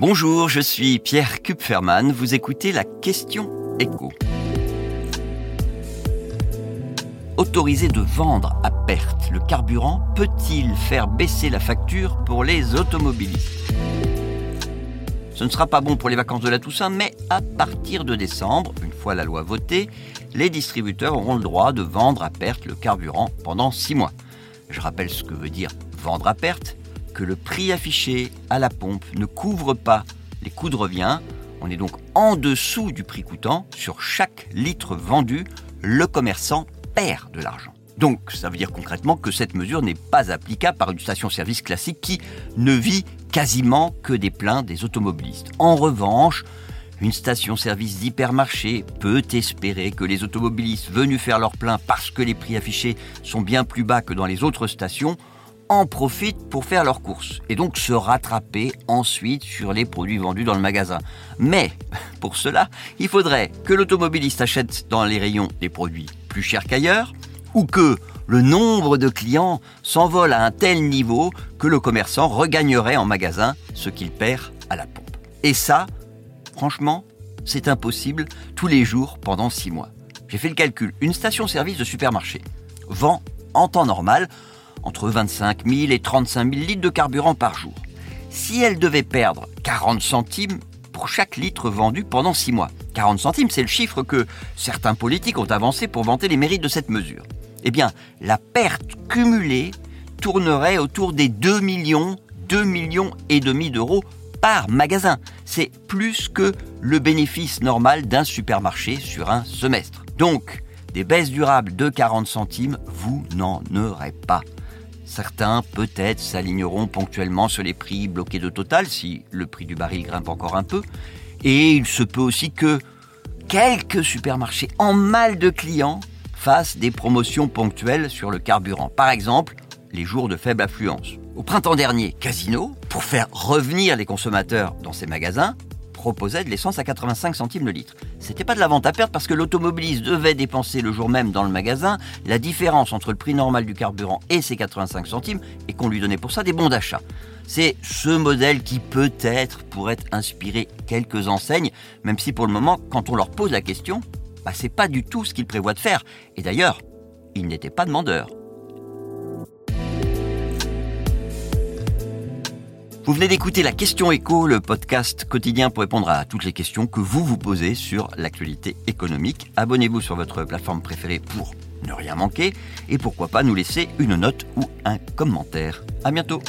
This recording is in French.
Bonjour, je suis Pierre Kupferman. Vous écoutez la question écho. Autoriser de vendre à perte le carburant peut-il faire baisser la facture pour les automobilistes? Ce ne sera pas bon pour les vacances de la Toussaint, mais à partir de décembre, une fois la loi votée, les distributeurs auront le droit de vendre à perte le carburant pendant six mois. Je rappelle ce que veut dire vendre à perte que le prix affiché à la pompe ne couvre pas les coûts de revient. On est donc en dessous du prix coûtant. Sur chaque litre vendu, le commerçant perd de l'argent. Donc ça veut dire concrètement que cette mesure n'est pas applicable par une station-service classique qui ne vit quasiment que des pleins des automobilistes. En revanche, une station-service d'hypermarché peut espérer que les automobilistes venus faire leur plein parce que les prix affichés sont bien plus bas que dans les autres stations en profitent pour faire leurs courses et donc se rattraper ensuite sur les produits vendus dans le magasin. Mais pour cela, il faudrait que l'automobiliste achète dans les rayons des produits plus chers qu'ailleurs ou que le nombre de clients s'envole à un tel niveau que le commerçant regagnerait en magasin ce qu'il perd à la pompe. Et ça, franchement, c'est impossible tous les jours pendant six mois. J'ai fait le calcul. Une station-service de supermarché vend en temps normal entre 25 000 et 35 000 litres de carburant par jour. Si elle devait perdre 40 centimes pour chaque litre vendu pendant 6 mois, 40 centimes, c'est le chiffre que certains politiques ont avancé pour vanter les mérites de cette mesure. Eh bien, la perte cumulée tournerait autour des 2 millions, 2 millions et demi d'euros par magasin. C'est plus que le bénéfice normal d'un supermarché sur un semestre. Donc, des baisses durables de 40 centimes, vous n'en aurez pas. Certains, peut-être, s'aligneront ponctuellement sur les prix bloqués de Total si le prix du baril grimpe encore un peu. Et il se peut aussi que quelques supermarchés en mal de clients fassent des promotions ponctuelles sur le carburant. Par exemple, les jours de faible affluence. Au printemps dernier, Casino, pour faire revenir les consommateurs dans ses magasins, proposait de l'essence à 85 centimes le litre. C'était pas de la vente à perte parce que l'automobiliste devait dépenser le jour même dans le magasin la différence entre le prix normal du carburant et ses 85 centimes et qu'on lui donnait pour ça des bons d'achat. C'est ce modèle qui peut-être pourrait inspirer quelques enseignes, même si pour le moment, quand on leur pose la question, bah, c'est pas du tout ce qu'ils prévoient de faire. Et d'ailleurs, ils n'étaient pas demandeurs. Vous venez d'écouter la question écho, le podcast quotidien pour répondre à toutes les questions que vous vous posez sur l'actualité économique. Abonnez-vous sur votre plateforme préférée pour ne rien manquer et pourquoi pas nous laisser une note ou un commentaire. À bientôt.